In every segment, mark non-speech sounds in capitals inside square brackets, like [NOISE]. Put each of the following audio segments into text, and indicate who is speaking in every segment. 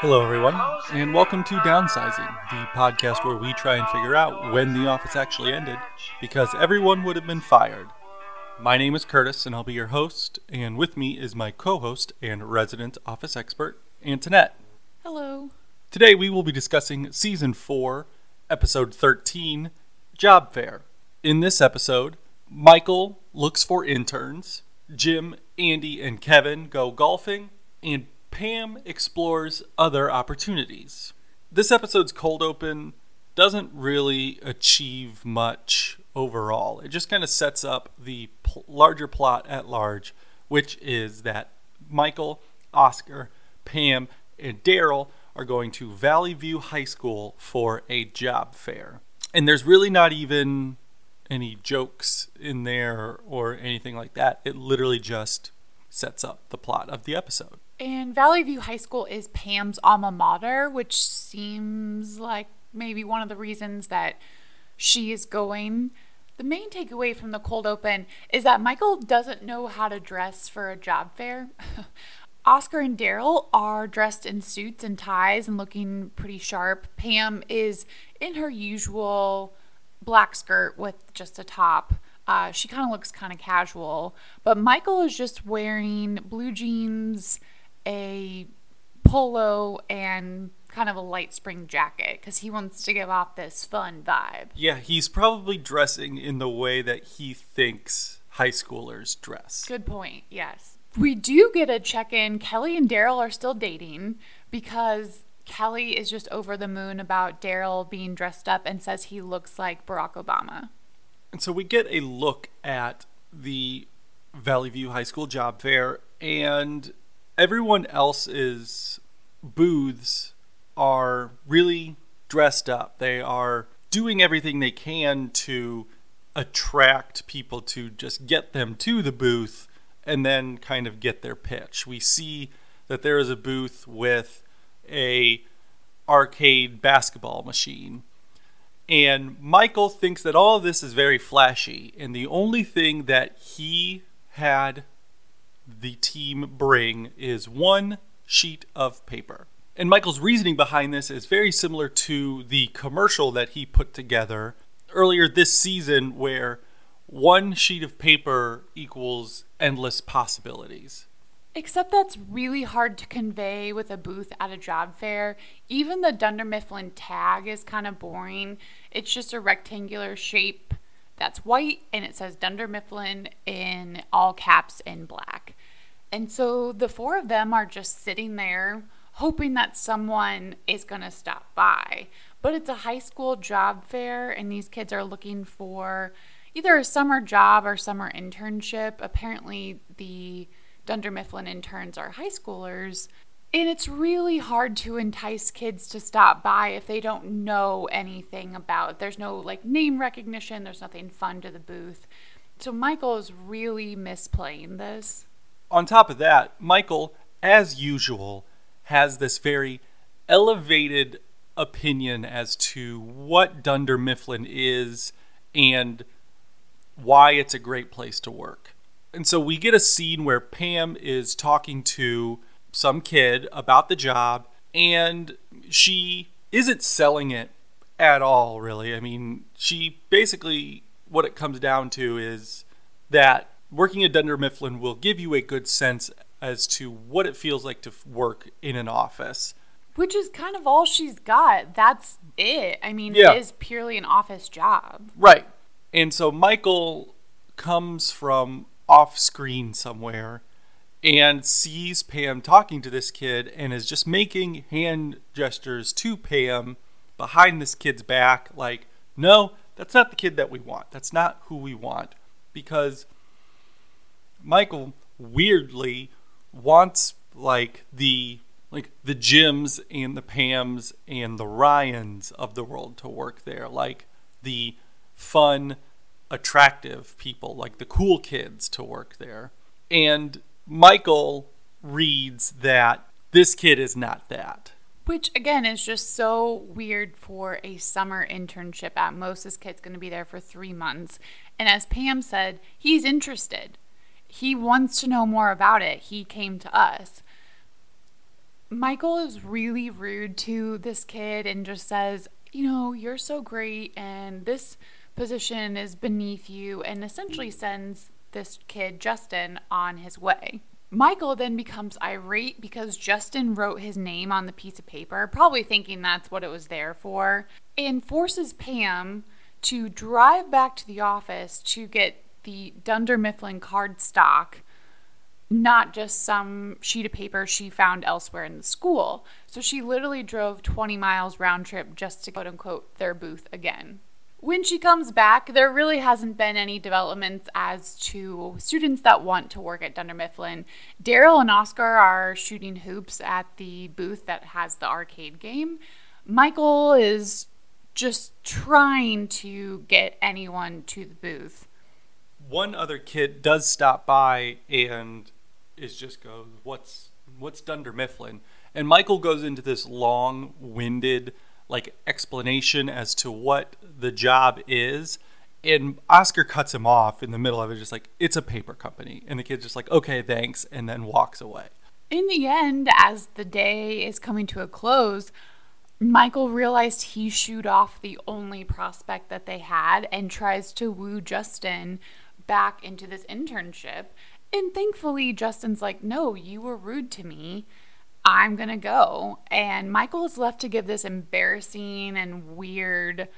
Speaker 1: Hello, everyone, and welcome to Downsizing, the podcast where we try and figure out when the office actually ended because everyone would have been fired. My name is Curtis, and I'll be your host, and with me is my co host and resident office expert, Antoinette.
Speaker 2: Hello.
Speaker 1: Today we will be discussing Season 4, Episode 13 Job Fair. In this episode, Michael looks for interns, Jim, Andy, and Kevin go golfing, and Pam explores other opportunities. This episode's cold open doesn't really achieve much overall. It just kind of sets up the pl- larger plot at large, which is that Michael, Oscar, Pam, and Darryl are going to Valley View High School for a job fair. And there's really not even any jokes in there or anything like that. It literally just sets up the plot of the episode.
Speaker 2: And Valley View High School is Pam's alma mater, which seems like maybe one of the reasons that she is going. The main takeaway from the cold open is that Michael doesn't know how to dress for a job fair. [LAUGHS] Oscar and Darryl are dressed in suits and ties and looking pretty sharp. Pam is in her usual black skirt with just a top. Uh, she kind of looks kind of casual, but Michael is just wearing blue jeans, a polo, and kind of a light spring jacket because he wants to give off this fun vibe.
Speaker 1: Yeah, he's probably dressing in the way that he thinks high schoolers dress.
Speaker 2: Good point. Yes. We do get a check in. Kelly and Darryl are still dating because Kelly is just over the moon about Darryl being dressed up and says he looks like Barack Obama.
Speaker 1: And so we get a look at the Valley View High School job fair, and everyone else's booths are really dressed up. They are doing everything they can to attract people to just get them to the booth and then kind of get their pitch. We see that there is a booth with a arcade basketball machine. And Michael thinks that all of this is very flashy, and the only thing that he had the team bring is one sheet of paper. And Michael's reasoning behind this is very similar to the commercial that he put together earlier this season, where one sheet of paper equals endless possibilities.
Speaker 2: Except that's really hard to convey with a booth at a job fair. Even the Dunder Mifflin tag is kind of boring. It's just a rectangular shape that's white and it says Dunder Mifflin in all caps in black. And so the four of them are just sitting there hoping that someone is going to stop by. But it's a high school job fair and these kids are looking for either a summer job or summer internship. Apparently, the Dunder Mifflin interns are high schoolers. And it's really hard to entice kids to stop by if they don't know anything about. There's no like name recognition, there's nothing fun to the booth. So Michael is really misplaying this.
Speaker 1: On top of that, Michael, as usual, has this very elevated opinion as to what Dunder Mifflin is and why it's a great place to work. And so we get a scene where Pam is talking to some kid about the job, and she isn't selling it at all, really. I mean, she basically, what it comes down to is that working at Dunder Mifflin will give you a good sense as to what it feels like to work in an office.
Speaker 2: Which is kind of all she's got. That's it. I mean,
Speaker 1: Yeah.
Speaker 2: it is purely an office job.
Speaker 1: Right. And so Michael comes from off screen somewhere and sees Pam talking to this kid and is just making hand gestures to Pam behind this kid's back like, no, that's not the kid that we want. That's not who we want. Because Michael weirdly wants like the like the Jims and the Pams and the Ryans of the world to work there, like the fun, attractive people, like the cool kids to work there. And Michael reads that this kid is not that.
Speaker 2: Which again is just so weird for a summer internship at most. This kid's going to be there for three months. And as Pam said, he's interested. He wants to know more about it. He came to us. Michael is really rude to this kid and just says, you know, you're so great and this position is beneath you, and essentially sends this kid, Justin, on his way. Michael then becomes irate because Justin wrote his name on the piece of paper, probably thinking that's what it was there for, and forces Pam to drive back to the office to get the Dunder Mifflin cardstock, not just some sheet of paper she found elsewhere in the school. So she literally drove 20 miles round trip just to quote unquote their booth again. When she comes back, there really hasn't been any developments as to students that want to work at Dunder Mifflin. Darryl and Oscar are shooting hoops at the booth that has the arcade game. Michael is just trying to get anyone to the booth.
Speaker 1: One other kid does stop by and is just goes, "What's what's Dunder Mifflin?" And Michael goes into this long-winded like explanation as to what the job is. And Oscar cuts him off in the middle of it, just like, it's a paper company. And the kid's just like, okay, thanks, and then walks away.
Speaker 2: In the end, as the day is coming to a close, Michael realized he shooed off the only prospect that they had and tries to woo Justin back into this internship. And thankfully, Justin's like, No, you were rude to me. I'm going to go. And Michael is left to give this embarrassing and weird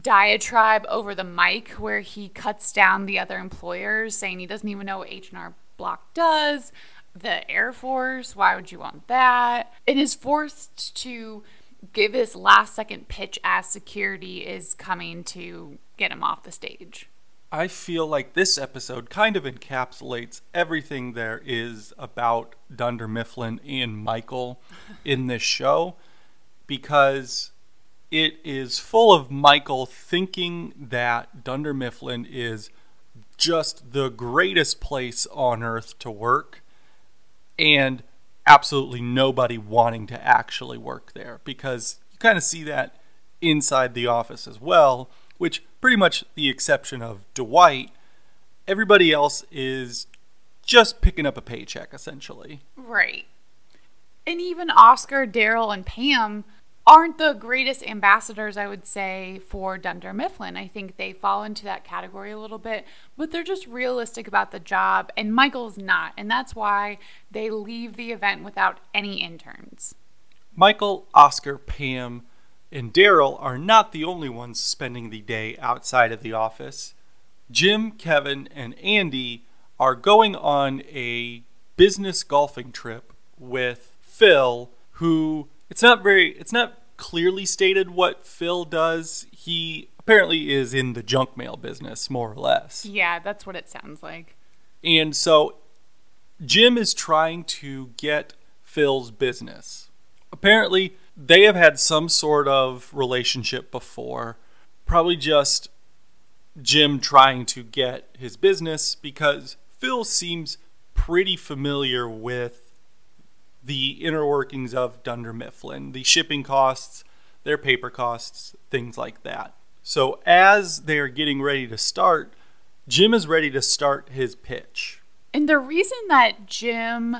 Speaker 2: diatribe over the mic where he cuts down the other employers saying he doesn't even know what H&R Block does. The Air Force, why would you want that? And is forced to give his last second pitch as security is coming to get him off the stage.
Speaker 1: I feel like this episode kind of encapsulates everything there is about Dunder Mifflin and Michael in this show because it is full of Michael thinking that Dunder Mifflin is just the greatest place on earth to work and absolutely nobody wanting to actually work there because you kind of see that inside the office as well which pretty much the exception of Dwight, everybody else is just picking up a paycheck essentially.
Speaker 2: Right. And even Oscar, Darryl, and Pam aren't the greatest ambassadors, I would say, for Dunder Mifflin. I think they fall into that category a little bit, but they're just realistic about the job, and Michael's not. And that's why they leave the event without any interns.
Speaker 1: Michael, Oscar, Pam, and Darryl are not the only ones spending the day outside of the office. Jim, Kevin, and Andy are going on a business golfing trip with Phil, who it's not very it's not clearly stated what Phil does. He apparently is in the junk mail business, more or less.
Speaker 2: Yeah, that's what it sounds like.
Speaker 1: And so Jim is trying to get Phil's business. Apparently, they have had some sort of relationship before. Probably just Jim trying to get his business because Phil seems pretty familiar with the inner workings of Dunder Mifflin, the shipping costs, their paper costs, things like that. So as they are getting ready to start, Jim is ready to start his pitch.
Speaker 2: And the reason that Jim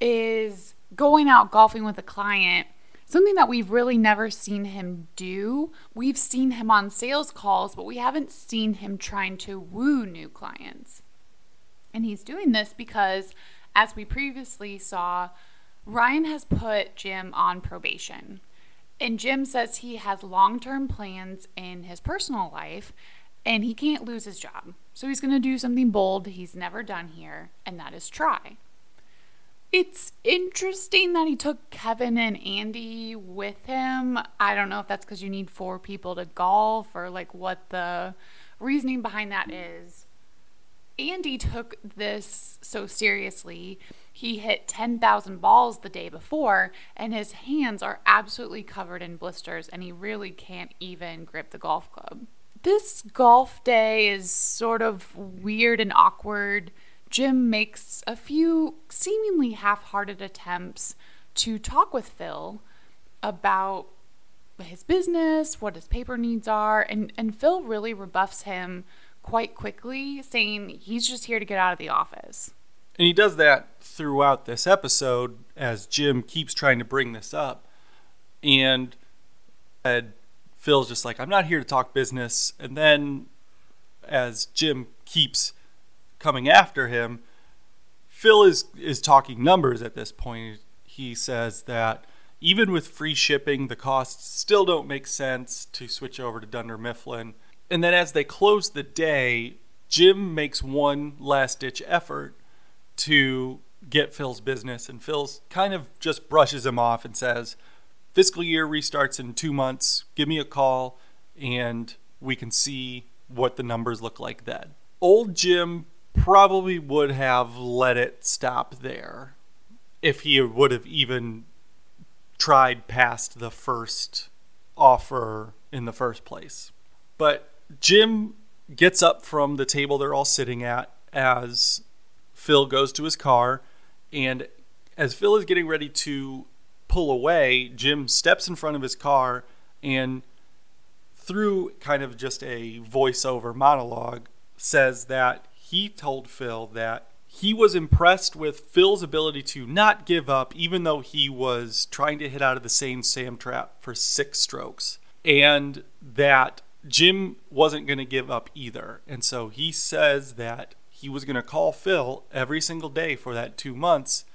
Speaker 2: is going out golfing with a client something that we've really never seen him do. We've seen him on sales calls, but we haven't seen him trying to woo new clients. And he's doing this because, as we previously saw, Ryan has put Jim on probation. And Jim says he has long term plans in his personal life and he can't lose his job. So he's going to do something bold he's never done here, and that is try. It's interesting that he took Kevin and Andy with him. I don't know if that's because you need four people to golf or like what the reasoning behind that is. Andy took this so seriously. He hit 10,000 balls the day before, and his hands are absolutely covered in blisters, and he really can't even grip the golf club. This golf day is sort of weird and awkward. Jim makes a few seemingly half hearted attempts to talk with Phil about his business, what his paper needs are, and, and Phil really rebuffs him quite quickly, saying he's just here to get out of the office.
Speaker 1: And he does that throughout this episode as Jim keeps trying to bring this up. And Ed, Phil's just like, I'm not here to talk business. And then as Jim keeps coming after him, Phil is, is talking numbers at this point. He says that even with free shipping, the costs still don't make sense to switch over to Dunder Mifflin. And then as they close the day, Jim makes one last ditch effort to get Phil's business, and Phil's kind of just brushes him off and says, Fiscal year restarts in two months. Give me a call, and we can see what the numbers look like then. Old Jim probably would have let it stop there if he would have even tried past the first offer in the first place. But Jim gets up from the table they're all sitting at as Phil goes to his car. And as Phil is getting ready to pull away, Jim steps in front of his car and, through kind of just a voiceover monologue, says that he told Phil that he was impressed with Phil's ability to not give up, even though he was trying to hit out of the same sand trap for six strokes, and that Jim wasn't going to give up either. And so he says that he was going to call Phil every single day for that two months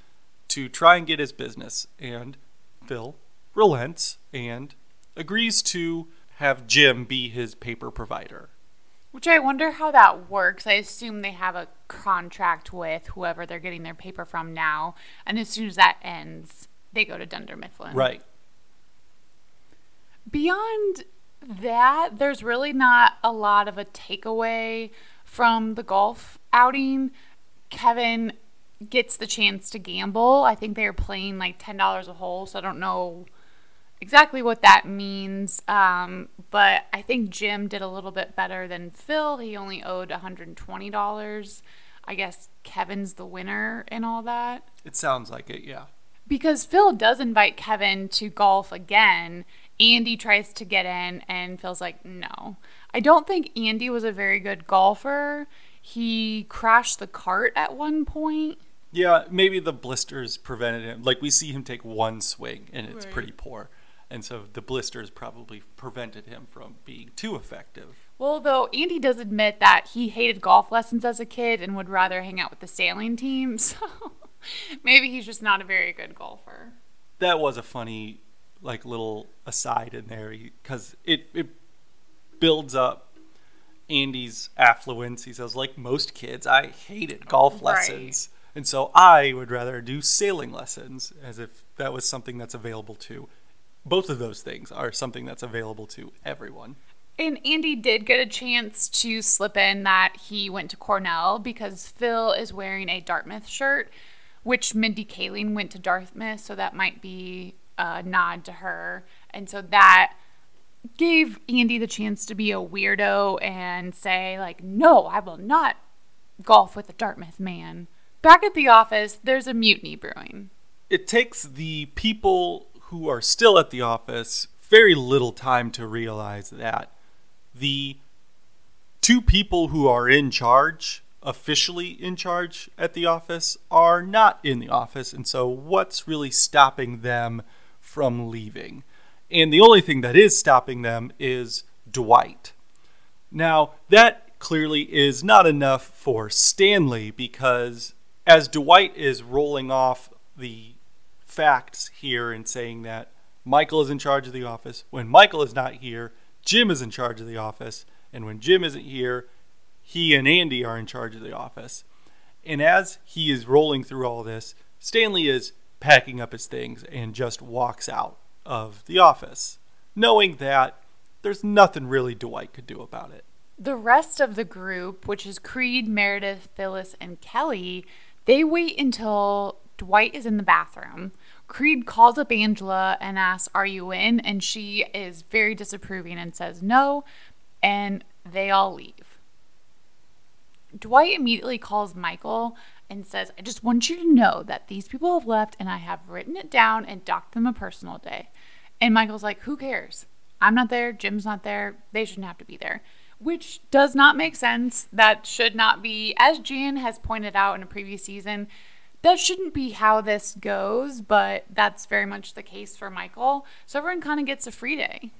Speaker 1: to try and get his business. And Phil relents and agrees to have Jim be his paper provider.
Speaker 2: Which I wonder how that works. I assume they have a contract with whoever they're getting their paper from now. And as soon as that ends, they go to Dunder Mifflin.
Speaker 1: Right.
Speaker 2: Beyond that, there's really not a lot of a takeaway from the golf outing. Kevin gets the chance to gamble. I think they are playing like $10 a hole, so I don't know exactly what that means. Um, but I think Jim did a little bit better than Phil. He only owed $120. I guess Kevin's the winner in all that.
Speaker 1: It sounds like it, yeah.
Speaker 2: Because Phil does invite Kevin to golf again. Andy tries to get in, and Phil's like, no. I don't think Andy was a very good golfer. He crashed the cart at one point.
Speaker 1: Yeah, maybe the blisters prevented him. Like we see him take one swing and it's
Speaker 2: Right.
Speaker 1: pretty poor. And so the blisters probably prevented him from being too effective.
Speaker 2: Well, though Andy does admit that he hated golf lessons as a kid and would rather hang out with the sailing team, [LAUGHS] so maybe he's just not a very good golfer.
Speaker 1: That was a funny like little aside in there cuz it it builds up Andy's affluence. He says like most kids, I hated golf
Speaker 2: Right.
Speaker 1: lessons. And so I would rather do sailing lessons as if that was something that's available to both of those things are something that's available to everyone.
Speaker 2: And Andy did get a chance to slip in that he went to Cornell because Phil is wearing a Dartmouth shirt, which Mindy Kaling went to Dartmouth, so that might be a nod to her. And so that gave Andy the chance to be a weirdo and say, like, no, I will not golf with a Dartmouth man. Back at the office, there's a mutiny brewing.
Speaker 1: it takes the people who are still at the office very little time to realize that the two people who are in charge, officially in charge at the office, are not in the office. And so, what's really stopping them from leaving? And the only thing that is stopping them is Dwight. Now, that clearly is not enough for Stanley because as Dwight is rolling off the facts here and saying that Michael is in charge of the office, when Michael is not here, Jim is in charge of the office, and when Jim isn't here, he and Andy are in charge of the office. And as he is rolling through all this, Stanley is packing up his things and just walks out of the office, knowing that there's nothing really Dwight could do about it.
Speaker 2: The rest of the group, which is Creed, Meredith, Phyllis, and Kelly, they wait until Dwight is in the bathroom. Creed calls up Angela and asks, Are you in? And she is very disapproving and says no, and they all leave. Dwight immediately calls Michael and says, I just want you to know that these people have left and I have written it down and docked them a personal day. And Michael's like, Who cares? I'm not there. Jim's not there. They shouldn't have to be there. which does not make sense. That should not be, as Jan has pointed out in a previous season, that shouldn't be how this goes, but that's very much the case for Michael. So everyone kind of gets a free day.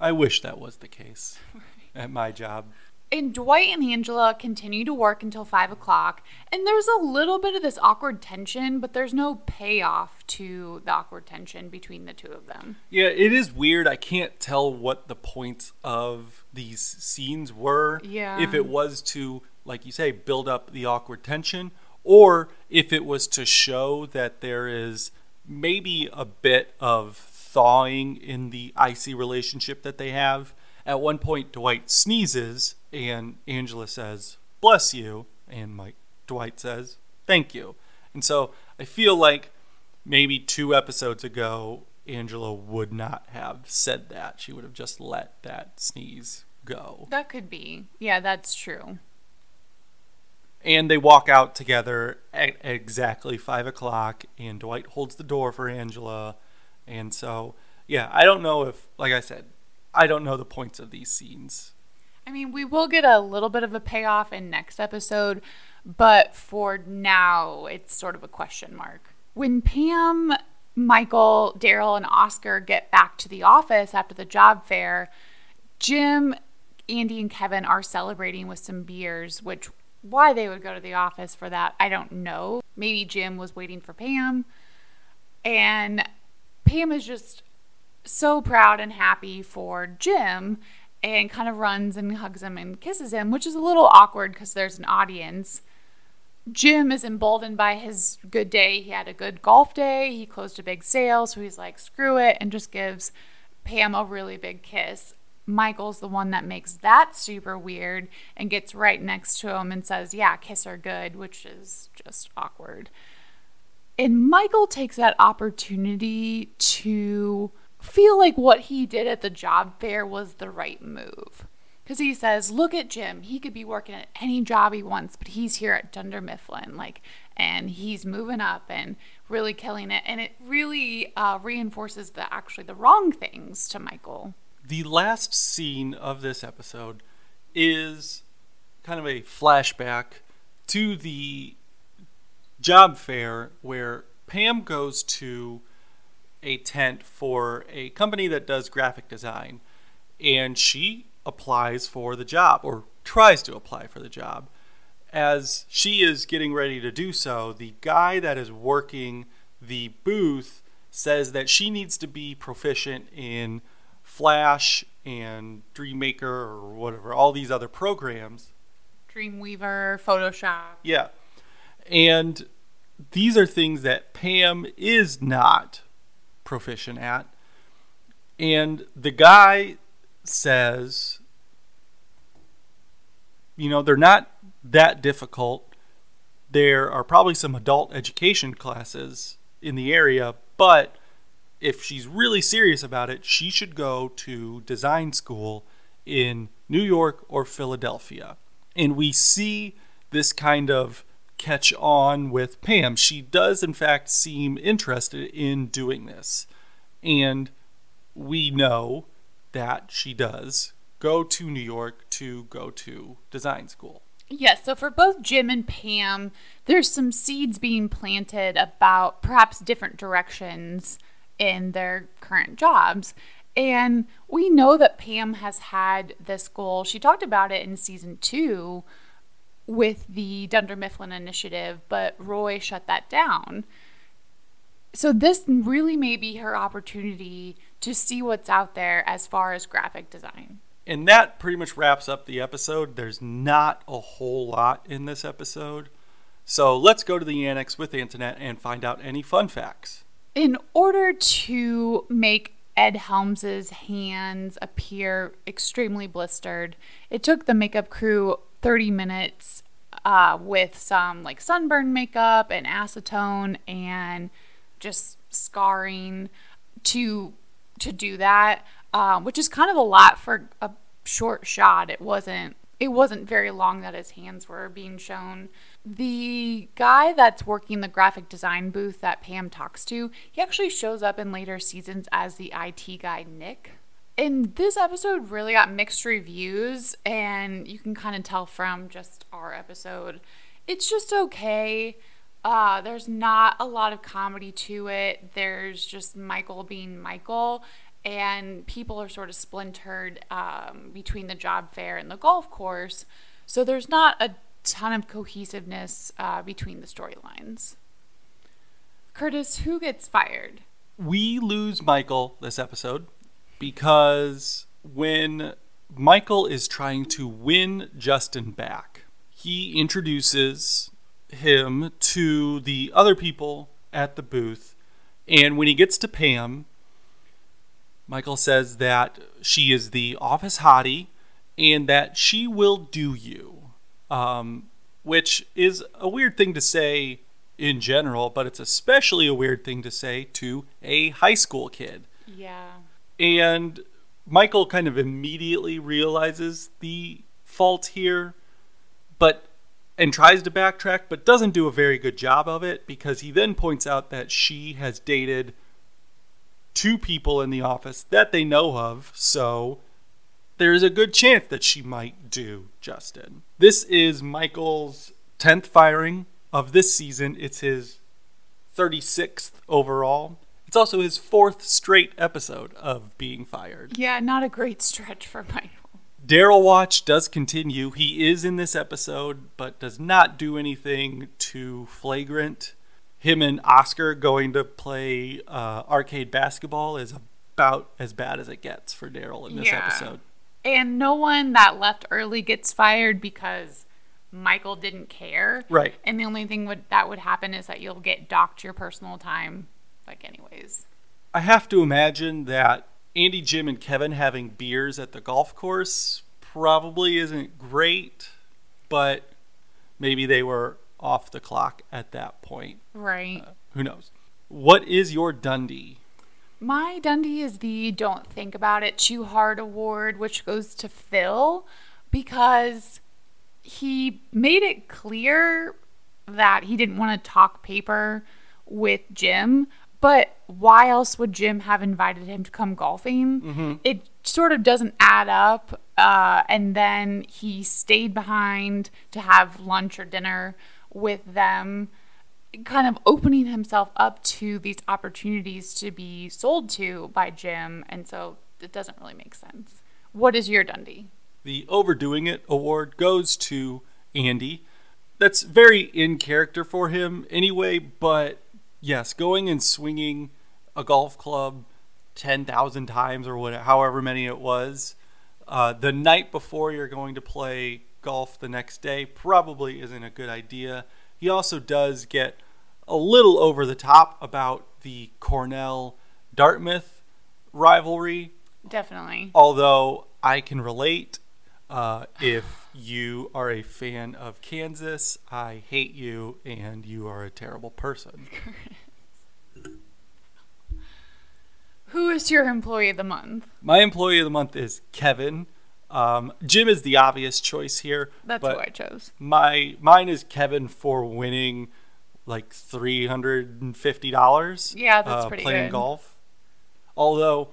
Speaker 1: I wish that was the case [LAUGHS] at my job.
Speaker 2: And Dwight and Angela continue to work until five o'clock, and there's a little bit of this awkward tension, but there's no payoff to the awkward tension between the two of them.
Speaker 1: Yeah, it is weird. I can't tell what the points of these scenes were.
Speaker 2: Yeah.
Speaker 1: If it was to, like you say, build up the awkward tension, or if it was to show that there is maybe a bit of thawing in the icy relationship that they have. At one point, Dwight sneezes, and Angela says, Bless you. And Mike Dwight says, Thank you. And so I feel like maybe two episodes ago, Angela would not have said that. She would have just let that sneeze go.
Speaker 2: That could be. Yeah, that's true.
Speaker 1: And they walk out together at exactly five o'clock, and Dwight holds the door for Angela. And so, yeah, I don't know if, like I said, I don't know the points of these scenes.
Speaker 2: I mean, we will get a little bit of a payoff in next episode, but for now, it's sort of a question mark. When Pam, Michael, Darryl, and Oscar get back to the office after the job fair, Jim, Andy, and Kevin are celebrating with some beers, which why they would go to the office for that, I don't know. Maybe Jim was waiting for Pam. And Pam is just so proud and happy for Jim and kind of runs and hugs him and kisses him, which is a little awkward because there's an audience. Jim is emboldened by his good day. He had a good golf day. He closed a big sale, so he's like, screw it, and just gives Pam a really big kiss. Michael's the one that makes that super weird and gets right next to him and says, Yeah, kiss her good, which is just awkward. And Michael takes that opportunity to feel like what he did at the job fair was the right move. Because he says, Look at Jim. He could be working at any job he wants, but he's here at Dunder Mifflin. Like, and he's moving up and really killing it. And it really uh, reinforces the actually the wrong things to Michael
Speaker 1: the last scene of this episode is kind of a flashback to the job fair where Pam goes to a tent for a company that does graphic design and she applies for the job or tries to apply for the job. As she is getting ready to do so, the guy that is working the booth says that she needs to be proficient in Flash and Dreammaker or whatever, all these other programs.
Speaker 2: Dreamweaver, Photoshop.
Speaker 1: Yeah. And these are things that Pam is not proficient at. And the guy says, you know, they're not that difficult. There are probably some adult education classes in the area, but if she's really serious about it, she should go to design school in New York or Philadelphia. And we see this kind of catch on with Pam. She does, in fact, seem interested in doing this. And we know that she does go to New York to go to design school.
Speaker 2: Yes, so for both Jim and Pam, there's some seeds being planted about perhaps different directions in their current jobs. And we know that Pam has had this goal. She talked about it in season two with the Dunder Mifflin initiative, but Roy shut that down. So, this really may be her opportunity to see what's out there as far as graphic design.
Speaker 1: And that pretty much wraps up the episode. There's not a whole lot in this episode. So, let's go to the annex with Antoinette and find out any fun facts.
Speaker 2: In order to make Ed Helms's hands appear extremely blistered, it took the makeup crew 30 minutes uh, with some like sunburn makeup and acetone and just scarring to to do that, uh, which is kind of a lot for a short shot. It wasn't it wasn't very long that his hands were being shown the guy that's working the graphic design booth that Pam talks to, he actually shows up in later seasons as the IT guy, Nick. And this episode really got mixed reviews, and you can kind of tell from just our episode. It's just okay. Uh, there's not a lot of comedy to it. There's just Michael being Michael, and people are sort of splintered um, between the job fair and the golf course. So there's not a ton of cohesiveness uh, between the storylines. Curtis, who gets fired?
Speaker 1: We lose Michael this episode because when Michael is trying to win Justin back, he introduces him to the other people at the booth. And when he gets to Pam, Michael says that she is the office hottie and that she will do you, um, which is a weird thing to say in general, but it's especially a weird thing to say to a high school kid.
Speaker 2: Yeah.
Speaker 1: And Michael kind of immediately realizes the fault here, but and tries to backtrack, but doesn't do a very good job of it because he then points out that she has dated two people in the office that they know of, so there's a good chance that she might do Justin. This is Michael's 10th firing of this season. It's his 36th overall. It's also his fourth straight episode of being fired.
Speaker 2: Yeah, not a great stretch for Michael.
Speaker 1: Darryl Watch does continue. He is in this episode, but does not do anything too flagrant. Him and Oscar going to play uh, arcade basketball is about as bad as it gets for Darryl in this
Speaker 2: Yeah.
Speaker 1: episode.
Speaker 2: And no one that left early gets fired because Michael didn't care.
Speaker 1: Right.
Speaker 2: And the only thing would, that would happen is that you'll get docked your personal time, like, anyways.
Speaker 1: I have to imagine that Andy, Jim, and Kevin having beers at the golf course probably isn't great, but maybe they were off the clock at that point.
Speaker 2: Right.
Speaker 1: Who knows? What is your Dundie?
Speaker 2: My Dundie is the Don't Think About It Too Hard award, which goes to Phil because he made it clear that he didn't want to talk paper with Jim. But why else would Jim have invited him to come golfing? It sort of doesn't add up. Uh, and then he stayed behind to have lunch or dinner with them kind of opening himself up to these opportunities to be sold to by Jim, and so it doesn't really make sense. What is your Dundie?
Speaker 1: The Overdoing It award goes to Andy. That's very in character for him anyway, but yes, going and swinging a golf club 10,000 times or whatever, however many it was, uh, the night before you're going to play golf the next day probably isn't a good idea. He also does get a little over the top about the Cornell Dartmouth rivalry
Speaker 2: Definitely.
Speaker 1: although I can relate. Uh, if you are a fan of Kansas, I hate you and you are a terrible person. [LAUGHS]
Speaker 2: Who is your employee of the month?
Speaker 1: My employee of the month is Kevin. Um, Jim is the obvious choice here,
Speaker 2: That's who I chose.
Speaker 1: my mine is Kevin for winning like three hundred and fifty dollars.
Speaker 2: Yeah, that's
Speaker 1: uh,
Speaker 2: pretty
Speaker 1: playing
Speaker 2: good.
Speaker 1: golf. Although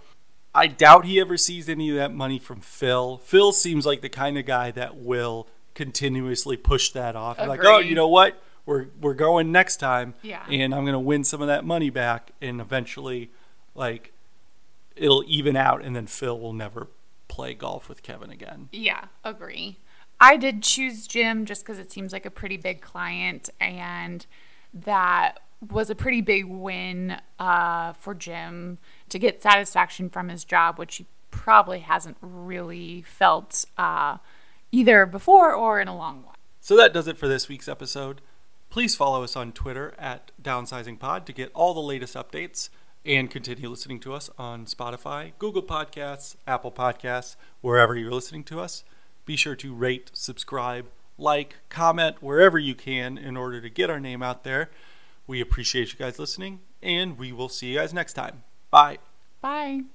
Speaker 1: I doubt he ever sees any of that money from Phil. Phil seems like the kind of guy that will continuously push that off. Like, oh, you know what? We're we're going next time,
Speaker 2: Yeah.
Speaker 1: and I'm gonna win some of that money back, and eventually, like, it'll even out, and then Phil will never play golf with Kevin again.
Speaker 2: Yeah, agree. I did choose Jim just because it seems like a pretty big client, and that was a pretty big win uh, for Jim to get satisfaction from his job, which he probably hasn't really felt uh, either before or in a long while.
Speaker 1: So that does it for this week's episode. Please follow us on Twitter at DownsizingPod to get all the latest updates and continue listening to us on Spotify, Google Podcasts, Apple Podcasts, wherever you're listening to us. Be sure to rate, subscribe, like, comment wherever you can in order to get our name out there. We appreciate you guys listening, and we will see you guys next time. Bye.
Speaker 2: Bye.